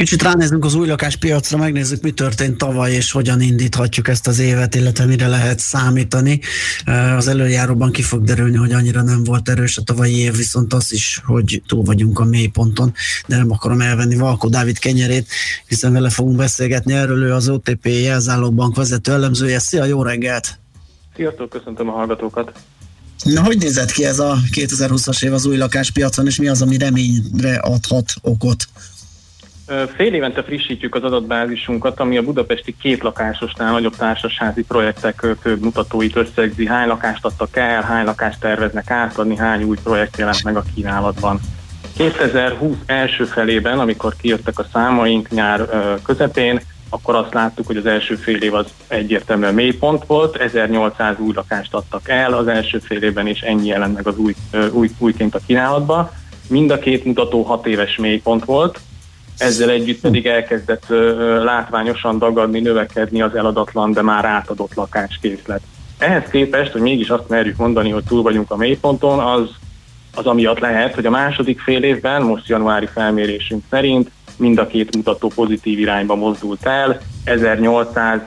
Kicsit ránézünk az új lakáspiacra, megnézzük, mi történt tavaly, és hogyan indíthatjuk ezt az évet, illetve mire lehet számítani. Az előjáróban ki fog derülni, hogy annyira nem volt erős a tavalyi év, viszont az is, hogy túl vagyunk a mélyponton, de nem akarom elvenni Valkó Dávid kenyerét, hiszen vele fogunk beszélgetni erről, ő az OTP jelzálóbank vezető elemzője. Szia, jó reggelt! Sziasztok, köszöntöm a hallgatókat! Na, hogy nézett ki ez a 2020-as év az új lakáspiacon, és mi az, ami reményre adhat okot? Fél évente frissítjük az adatbázisunkat, ami a budapesti két lakásosnál nagyobb társasházi projektek főbb mutatóit összegzi. Hány lakást adtak el, hány lakást terveznek átadni, hány új projekt jelent meg a kínálatban. 2020 első felében, amikor kijöttek a számaink nyár közepén, akkor azt láttuk, hogy az első fél év az egyértelműen mélypont volt, 1800 új lakást adtak el az első fél évben, és ennyi jelent meg az új, új, újként a kínálatba. Mind a két mutató hat éves mélypont volt, ezzel együtt pedig elkezdett látványosan dagadni, növekedni az eladatlan, de már átadott lakáskészlet. Ehhez képest, hogy mégis azt merjük mondani, hogy túl vagyunk a mélyponton, az, az amiatt lehet, hogy a második fél évben, most januári felmérésünk szerint mind a két mutató pozitív irányba mozdult el. 1800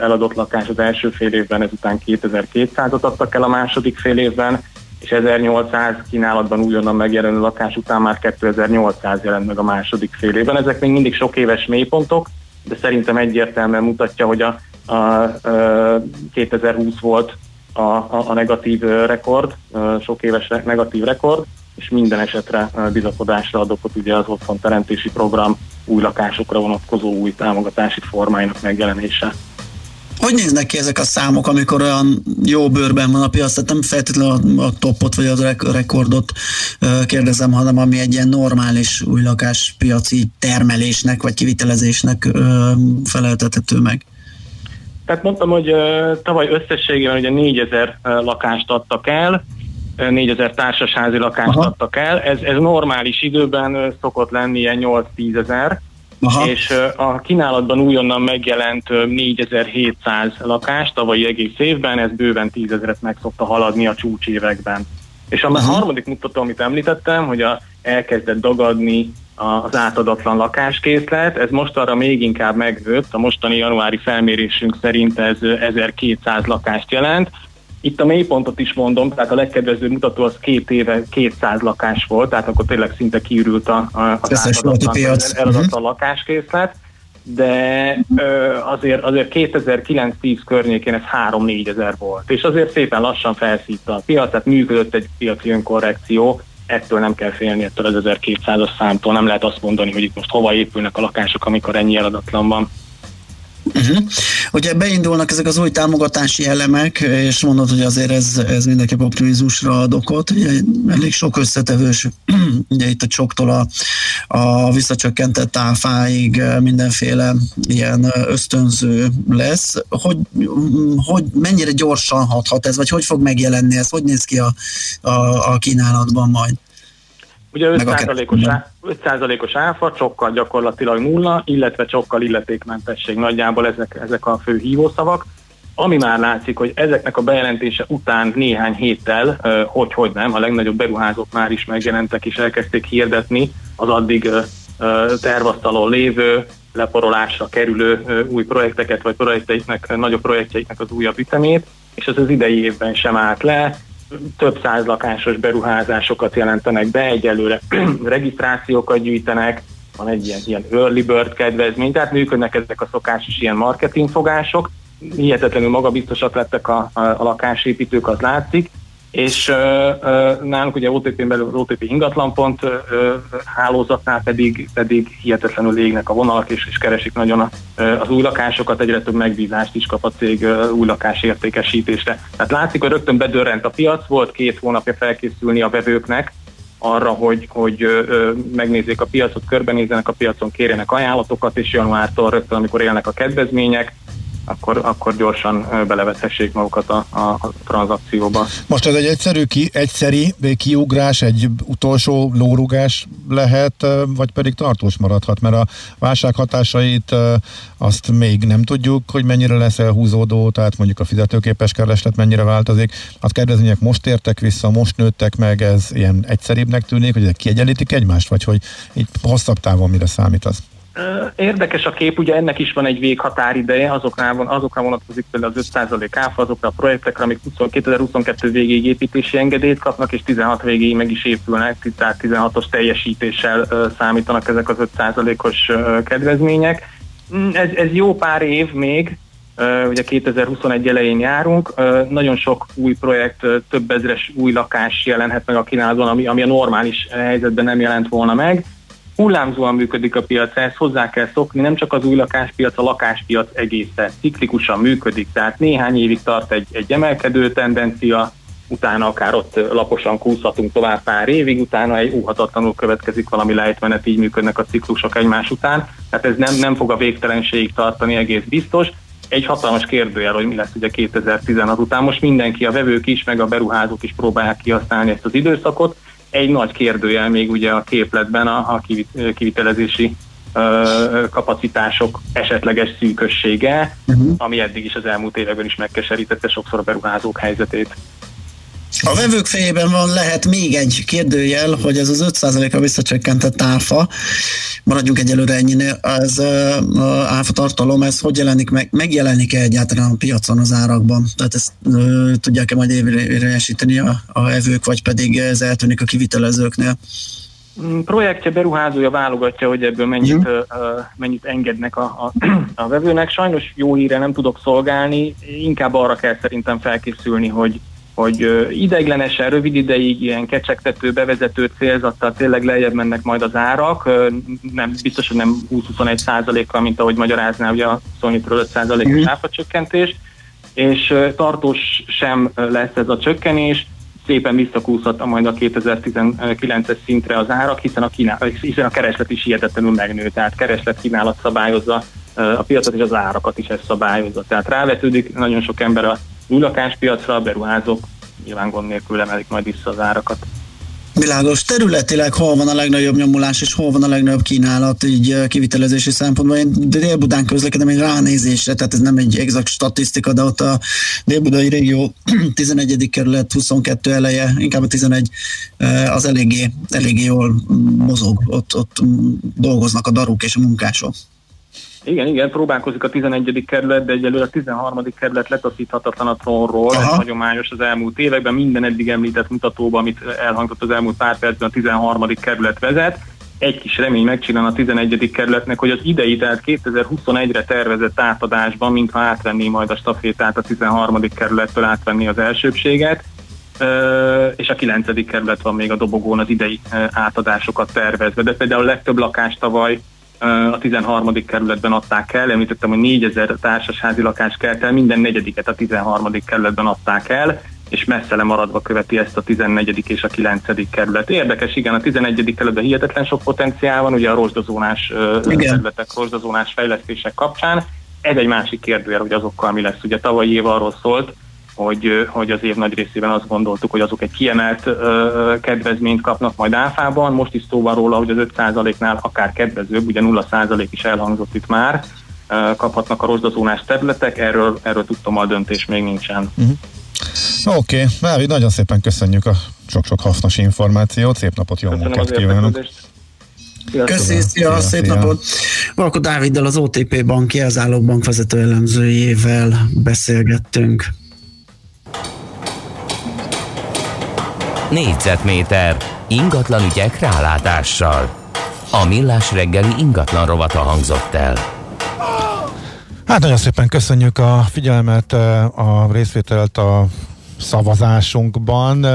eladott lakás az első fél évben, ezután 2200-ot adtak el a második fél évben, és 1800 kínálatban újonnan megjelenő lakás után már 2800 jelent meg a második fél évben. Ezek még mindig sok éves mélypontok, de szerintem egyértelműen mutatja, hogy a, a, a 2020 volt a, a, a negatív rekord, a sok éves negatív rekord, és minden esetre bizakodásra ad okot ugye az otthon teremtési program új lakásokra vonatkozó új támogatási formáinak megjelenése. Hogy néznek ki ezek a számok, amikor olyan jó bőrben van a piac? Tehát nem feltétlenül a topot vagy a rekordot kérdezem, hanem ami egy ilyen normális új lakáspiaci termelésnek vagy kivitelezésnek feleltethető meg. Tehát mondtam, hogy tavaly összességében ugye 4000 lakást adtak el, 4000 társasházi lakást Aha. adtak el. Ez, ez normális időben szokott lenni ilyen 8-10 ezer. Aha. és a kínálatban újonnan megjelent 4700 lakást tavalyi egész évben, ez bőven 10 ezeret meg szokta haladni a csúcsévekben. És a uh-huh. harmadik mutató, amit említettem, hogy a, elkezdett dagadni az átadatlan lakáskészlet, ez most arra még inkább megnőtt, a mostani januári felmérésünk szerint ez 1200 lakást jelent, itt a mélypontot is mondom, tehát a legkedvezőbb mutató az két éve 200 lakás volt, tehát akkor tényleg szinte kiürült a, a, az eladatlan uh-huh. lakáskészlet, de ö, azért, azért 2009-10 környékén ez 3-4 ezer volt, és azért szépen lassan felszívta a piac, tehát működött egy piaci önkorrekció, ettől nem kell félni, ettől az 1200-as számtól, nem lehet azt mondani, hogy itt most hova épülnek a lakások, amikor ennyi eladatlan van. Uh-huh. Ugye beindulnak ezek az új támogatási elemek, és mondod, hogy azért ez, ez mindenképp optimizmusra ad okot. Ugye elég sok összetevős, ugye itt a csoktól a, a visszacsökkentett áfáig mindenféle ilyen ösztönző lesz. Hogy, hogy mennyire gyorsan hathat ez, vagy hogy fog megjelenni ez? Hogy néz ki a, a, a kínálatban majd? Ugye 5%-os, á, 5%-os áfa, csokkal gyakorlatilag nulla, illetve csokkal illetékmentesség nagyjából ezek, ezek a fő hívószavak. Ami már látszik, hogy ezeknek a bejelentése után néhány héttel, hogy hogy nem, a legnagyobb beruházók már is megjelentek és elkezdték hirdetni az addig tervasztalon lévő, leporolásra kerülő új projekteket, vagy projekteiknek, nagyobb projektjeiknek az újabb ütemét, és ez az idei évben sem állt le, több száz lakásos beruházásokat jelentenek be, egyelőre regisztrációkat gyűjtenek, van egy ilyen, ilyen early bird kedvezmény, tehát működnek ezek a szokásos ilyen marketingfogások, hihetetlenül magabiztosak lettek a, a, a lakásépítők, az látszik, és nálunk ugye OTP-n belül OTP ingatlanpont hálózatnál pedig, pedig hihetetlenül égnek a vonalak, és, és keresik nagyon a, az új lakásokat, egyre több megbízást is kap a cég új lakás értékesítésre. Tehát látszik, hogy rögtön bedörrent a piac, volt két hónapja felkészülni a vevőknek, arra, hogy, hogy ö, megnézzék a piacot, körbenézzenek a piacon, kérjenek ajánlatokat, és januártól rögtön, amikor élnek a kedvezmények, akkor, akkor gyorsan belevethessék magukat a, a, a tranzakcióba. Most ez egy egyszerű, ki, egyszeri kiugrás, egy utolsó lórugás lehet, vagy pedig tartós maradhat, mert a válság hatásait azt még nem tudjuk, hogy mennyire lesz elhúzódó, tehát mondjuk a fizetőképes kereslet mennyire változik. A kedvezmények most értek vissza, most nőttek meg, ez ilyen egyszerűbbnek tűnik, hogy ezek kiegyenlítik egymást, vagy hogy így hosszabb távon mire számít? Érdekes a kép, ugye ennek is van egy véghatárideje, azoknál, van, azokra vonatkozik például az 5% áfa, azokra a projektekre, amik 2022 végéig építési engedélyt kapnak, és 16 végéig meg is épülnek, tehát 16-os teljesítéssel számítanak ezek az 5%-os kedvezmények. Mm, ez, ez jó pár év még, ugye 2021 elején járunk, nagyon sok új projekt, több ezres új lakás jelenhet meg a kínálatban, ami, ami a normális helyzetben nem jelent volna meg hullámzóan működik a piac, ezt hozzá kell szokni, nem csak az új lakáspiac, a lakáspiac egészen ciklikusan működik, tehát néhány évig tart egy, egy emelkedő tendencia, utána akár ott laposan kúszhatunk tovább pár évig, utána egy óhatatlanul következik valami lejtmenet, így működnek a ciklusok egymás után, tehát ez nem, nem fog a végtelenségig tartani egész biztos. Egy hatalmas kérdőjel, hogy mi lesz ugye 2016 után. Most mindenki, a vevők is, meg a beruházók is próbálják kihasználni ezt az időszakot, egy nagy kérdőjel még ugye a képletben a, a kivitelezési kapacitások esetleges szűkössége, uh-huh. ami eddig is az elmúlt években is megkeserítette sokszor a beruházók helyzetét. A vevők fejében van lehet még egy kérdőjel, hogy ez az 5%-a visszacsökkentett áfa, maradjunk egyelőre ennyinél, az uh, áfa tartalom, ez hogy jelenik meg, megjelenik-e egyáltalán a piacon az árakban? Tehát ezt uh, tudják-e majd érvényesíteni a, a vevők, vagy pedig ez eltűnik a kivitelezőknél? Mm, projektje, beruházója válogatja, hogy ebből mennyit, uh, mennyit engednek a, a, a vevőnek. Sajnos jó híre nem tudok szolgálni, inkább arra kell szerintem felkészülni, hogy hogy ideiglenesen, rövid ideig ilyen kecsegtető, bevezető célzattal tényleg lejjebb mennek majd az árak, nem, biztos, hogy nem 20-21 százalékkal, mint ahogy magyarázná ugye a 27-ről 5 százalékos mm. csökkentés, és tartós sem lesz ez a csökkenés, szépen visszakúszhat majd a 2019-es szintre az árak, hiszen a, kínál, hiszen a kereslet is hihetetlenül megnő, tehát kereslet kínálat szabályozza a piacot és az árakat is ez szabályozza. Tehát rávetődik nagyon sok ember a új lakáspiacra, a beruházók nyilván gond nélkül emelik majd vissza az árakat. Világos. Területileg hol van a legnagyobb nyomulás, és hol van a legnagyobb kínálat, így eh, kivitelezési szempontból. Én Dél-Budán közlekedem egy ránézésre, tehát ez nem egy exakt statisztika, de ott a Dél-Budai régió 11. kerület 22 eleje, inkább a 11 eh, az eléggé, eléggé jól mozog. Ott, ott dolgoznak a daruk és a munkások. Igen, igen, próbálkozik a 11. kerület, de egyelőre a 13. kerület letaszíthatatlan a trónról, Aha. ez hagyományos az elmúlt években, minden eddig említett mutatóban, amit elhangzott az elmúlt pár percben, a 13. kerület vezet. Egy kis remény megcsinál a 11. kerületnek, hogy az idei, tehát 2021-re tervezett átadásban, mintha átvenné majd a stafétát a 13. kerülettől átvenni az elsőbséget, és a 9. kerület van még a dobogón az idei átadásokat tervezve, de például a legtöbb lakás tavaly a 13. kerületben adták el, említettem, hogy 4000 társasházi lakás kelt el, minden negyediket a 13. kerületben adták el, és messze lemaradva követi ezt a 14. és a 9. kerület. Érdekes, igen, a 11. kerületben hihetetlen sok potenciál van, ugye a rozsdazónás területek, rozsdazónás fejlesztések kapcsán. Ez egy másik kérdője, hogy azokkal mi lesz. Ugye tavalyi év arról szólt, hogy, hogy az év nagy részében azt gondoltuk, hogy azok egy kiemelt ö, kedvezményt kapnak majd áfában. Most is szó van róla, hogy az 5%-nál akár kedvezőbb, ugye 0% is elhangzott itt már, ö, kaphatnak a rozsdazónás területek, erről, erről tudtam a döntés még nincsen. Uh-huh. Oké, okay. Mávi, nagyon szépen köszönjük a sok-sok hasznos információt, szép napot, jó Köszönöm munkát kívánok! Köszönöm, szia, szép szia. napot! Valko Dáviddal az OTP bank jelzálók vezető elemzőjével beszélgettünk. Négyzetméter ingatlan ügyek rálátással. A millás reggeli ingatlan rovata hangzott el. Hát nagyon szépen köszönjük a figyelmet, a részvételt a szavazásunkban.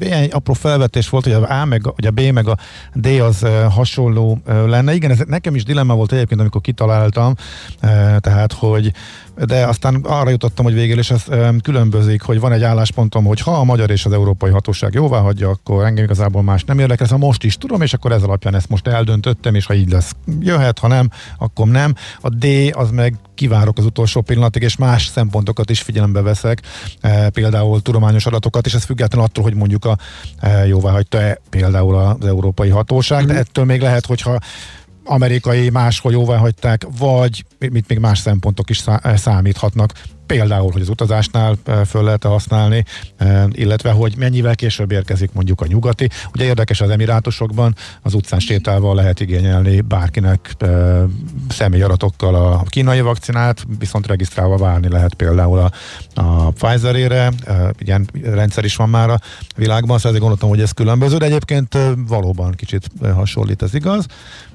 Ilyen apró felvetés volt, hogy a A meg, hogy a B meg a D az hasonló lenne. Igen, ez nekem is dilemma volt egyébként, amikor kitaláltam, tehát, hogy de aztán arra jutottam, hogy végül is ez különbözik, hogy van egy álláspontom, hogy ha a magyar és az európai hatóság jóvá hagyja, akkor engem igazából más nem érdekel, ezt most is tudom, és akkor ez alapján ezt most eldöntöttem, és ha így lesz, jöhet, ha nem, akkor nem. A D az meg kivárok az utolsó pillanatig, és más szempontokat is figyelembe veszek, e, például tudományos adatokat, és ez független attól, hogy mondjuk a e, jóvá hagyta-e például az európai hatóság, de ettől még lehet, hogyha amerikai máshol jóvá hagyták, vagy mit még más szempontok is számíthatnak például, hogy az utazásnál föl lehet használni, illetve hogy mennyivel később érkezik mondjuk a nyugati. Ugye érdekes az emirátusokban, az utcán sétálva lehet igényelni bárkinek személyaratokkal a kínai vakcinát, viszont regisztrálva várni lehet például a, a Pfizer-ére, ilyen rendszer is van már a világban, szóval azért gondoltam, hogy ez különböző, de egyébként valóban kicsit hasonlít, ez igaz.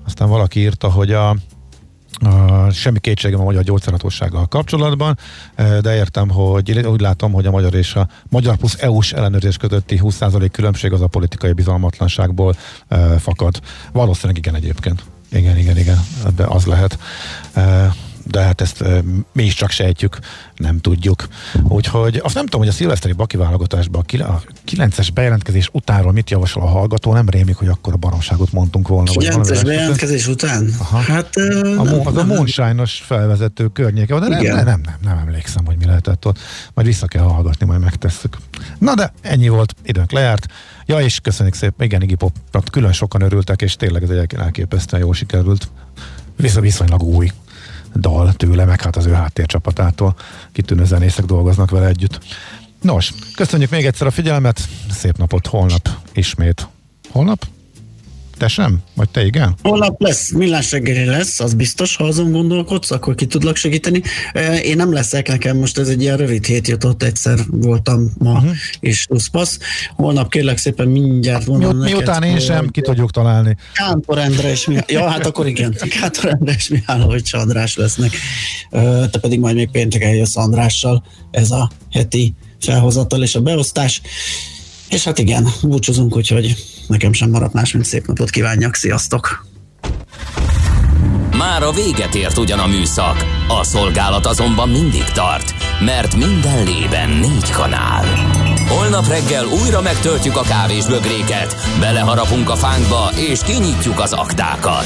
Aztán valaki írta, hogy a Uh, semmi kétségem a magyar gyógyszerhatósággal kapcsolatban, uh, de értem, hogy úgy látom, hogy a magyar és a magyar plusz EU-s ellenőrzés közötti 20% különbség az a politikai bizalmatlanságból uh, fakad. Valószínűleg igen egyébként. Igen, igen, igen, de az lehet de hát ezt mi is csak sejtjük, nem tudjuk. Úgyhogy azt nem tudom, hogy a szilveszteri baki válogatásban a 9-es bejelentkezés utánról mit javasol a hallgató, nem rémik, hogy akkor a baromságot mondtunk volna. 9-es bejelentkezés után? Aha. Hát, a, nem, az nem, a moonshine felvezető környéke, de nem, nem, nem, nem, nem emlékszem, hogy mi lehetett ott. Majd vissza kell hallgatni, majd megtesszük. Na de ennyi volt, időnk lejárt. Ja, és köszönjük szépen, igen, Iggy Pop, külön sokan örültek, és tényleg ez egy elképesztően jól sikerült. Vissza viszonylag új dal tőle, meg hát az ő háttércsapatától kitűnő zenészek dolgoznak vele együtt. Nos, köszönjük még egyszer a figyelmet, szép napot, holnap ismét. Holnap? Te sem? Vagy te igen? Holnap lesz, millás reggeli lesz, az biztos, ha azon gondolkodsz, akkor ki tudlak segíteni. Én nem leszek nekem, most ez egy ilyen rövid hét jutott, egyszer voltam ma, uh-huh. és plusz Holnap kérlek szépen mindjárt mondom Mi, Miután én sem, ki tudjuk találni. Kántor Endre és Mihály. Ja, hát akkor igen. Kántor Endre és Mihály András lesznek. Te pedig majd még pénteken jössz Andrással. Ez a heti felhozatal és a beosztás. És hát igen, búcsúzunk, úgyhogy nekem sem maradt más, mint szép napot kívánjak. Sziasztok! Már a véget ért ugyan a műszak, a szolgálat azonban mindig tart, mert minden lében négy kanál. Holnap reggel újra megtöltjük a kávés bögréket, beleharapunk a fánkba és kinyitjuk az aktákat.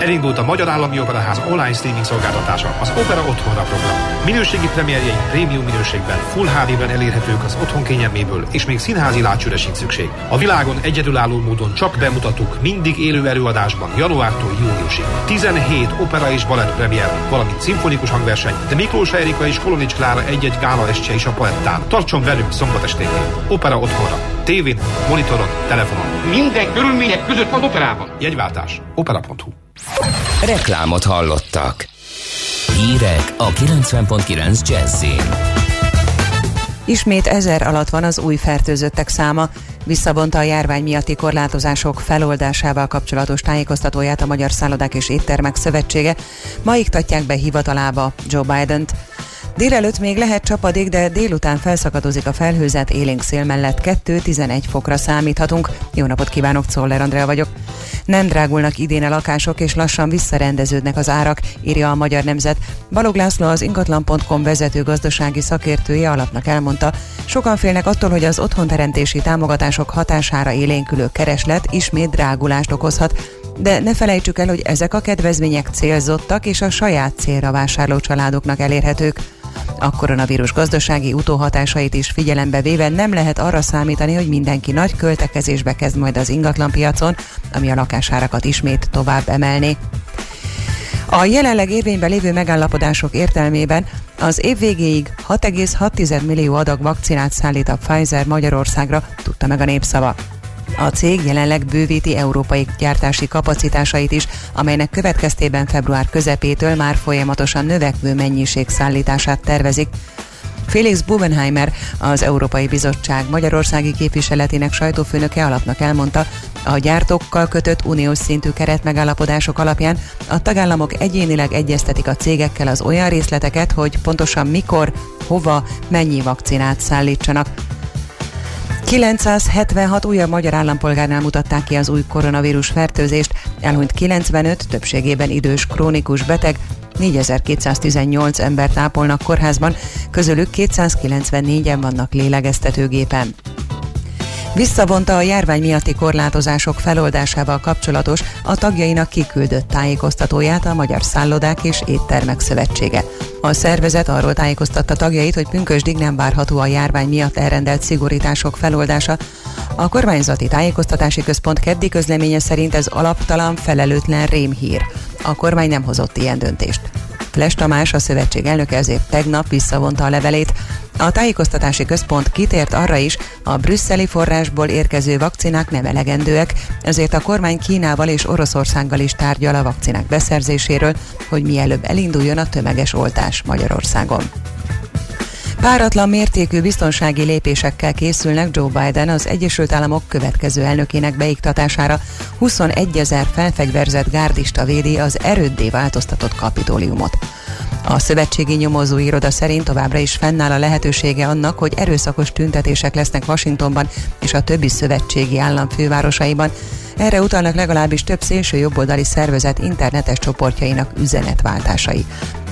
Elindult a Magyar Állami Operaház online streaming szolgáltatása, az Opera Otthonra program. Minőségi premierjei prémium minőségben, Full HD-ben elérhetők az otthon kényelméből, és még színházi látsőre sincs szükség. A világon egyedülálló módon csak bemutatuk, mindig élő előadásban, januártól júniusig. 17 opera és balett premier, valamint szimfonikus hangverseny, de Miklós Erika és Kolonics Klára egy-egy gála estje is a palettán. Tartson velünk szombat esténként. Opera otthonra. Tévén, monitoron, telefonon. Minden körülmények között van operában. Jegyváltás. Opera.hu Reklámot hallottak. Hírek a 90.9 Jazzin. Ismét ezer alatt van az új fertőzöttek száma. Visszabonta a járvány miatti korlátozások feloldásával kapcsolatos tájékoztatóját a Magyar Szállodák és Éttermek Szövetsége. Ma iktatják be hivatalába Joe Biden-t. Délelőtt még lehet csapadék, de délután felszakadozik a felhőzet, élénk szél mellett 2-11 fokra számíthatunk. Jó napot kívánok, Czoller Andrea vagyok. Nem drágulnak idén a lakások, és lassan visszarendeződnek az árak, írja a Magyar Nemzet. Balog László az ingatlan.com vezető gazdasági szakértője alapnak elmondta, sokan félnek attól, hogy az otthonteremtési támogatások hatására élénkülő kereslet ismét drágulást okozhat, de ne felejtsük el, hogy ezek a kedvezmények célzottak és a saját célra vásárló családoknak elérhetők. A koronavírus gazdasági utóhatásait is figyelembe véve nem lehet arra számítani, hogy mindenki nagy költekezésbe kezd majd az ingatlanpiacon, ami a lakásárakat ismét tovább emelni. A jelenleg érvényben lévő megállapodások értelmében az év végéig 6,6 millió adag vakcinát szállít a Pfizer Magyarországra, tudta meg a népszava. A cég jelenleg bővíti európai gyártási kapacitásait is, amelynek következtében február közepétől már folyamatosan növekvő mennyiség szállítását tervezik. Felix Bubenheimer, az Európai Bizottság Magyarországi képviseletének sajtófőnöke alapnak elmondta, a gyártókkal kötött uniós szintű keretmegállapodások alapján a tagállamok egyénileg egyeztetik a cégekkel az olyan részleteket, hogy pontosan mikor, hova, mennyi vakcinát szállítsanak. 976 újabb magyar állampolgárnál mutatták ki az új koronavírus fertőzést, elhunyt 95, többségében idős krónikus beteg, 4218 embert ápolnak kórházban, közülük 294-en vannak lélegeztetőgépen. Visszavonta a járvány miatti korlátozások feloldásával kapcsolatos a tagjainak kiküldött tájékoztatóját a Magyar Szállodák és Éttermek Szövetsége. A szervezet arról tájékoztatta tagjait, hogy pünkösdig nem várható a járvány miatt elrendelt szigorítások feloldása. A kormányzati tájékoztatási központ keddi közleménye szerint ez alaptalan, felelőtlen rémhír. A kormány nem hozott ilyen döntést. Fles Tamás, a szövetség elnöke ezért tegnap visszavonta a levelét. A tájékoztatási központ kitért arra is, a brüsszeli forrásból érkező vakcinák nem elegendőek, ezért a kormány Kínával és Oroszországgal is tárgyal a vakcinák beszerzéséről, hogy mielőbb elinduljon a tömeges oltás Magyarországon. Páratlan mértékű biztonsági lépésekkel készülnek Joe Biden az Egyesült Államok következő elnökének beiktatására. 21 ezer felfegyverzett gárdista védi az erőddé változtatott kapitóliumot. A szövetségi nyomozó iroda szerint továbbra is fennáll a lehetősége annak, hogy erőszakos tüntetések lesznek Washingtonban és a többi szövetségi állam fővárosaiban. Erre utalnak legalábbis több szélső jobboldali szervezet internetes csoportjainak üzenetváltásai.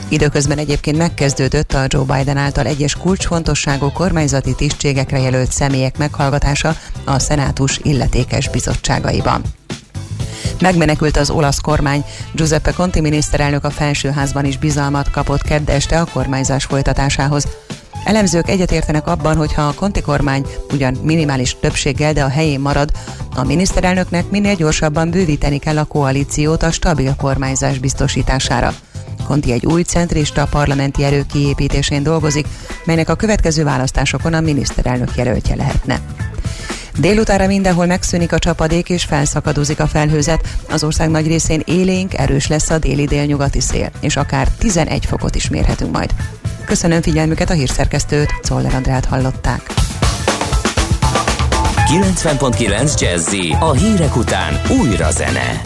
Időközben egyébként megkezdődött a Joe Biden által egyes kulcsfontosságú kormányzati tisztségekre jelölt személyek meghallgatása a szenátus illetékes bizottságaiban. Megmenekült az olasz kormány. Giuseppe Conti miniszterelnök a felsőházban is bizalmat kapott kedd este a kormányzás folytatásához. Elemzők egyetértenek abban, hogy ha a Conti kormány ugyan minimális többséggel, de a helyén marad, a miniszterelnöknek minél gyorsabban bővíteni kell a koalíciót a stabil kormányzás biztosítására. Conti egy új centrista parlamenti erő kiépítésén dolgozik, melynek a következő választásokon a miniszterelnök jelöltje lehetne. Délutára mindenhol megszűnik a csapadék és felszakadozik a felhőzet. Az ország nagy részén élénk, erős lesz a déli délnyugati szél, és akár 11 fokot is mérhetünk majd. Köszönöm figyelmüket a hírszerkesztőt, Czoller Andrát hallották. 90.9 Jazzy a hírek után újra zene.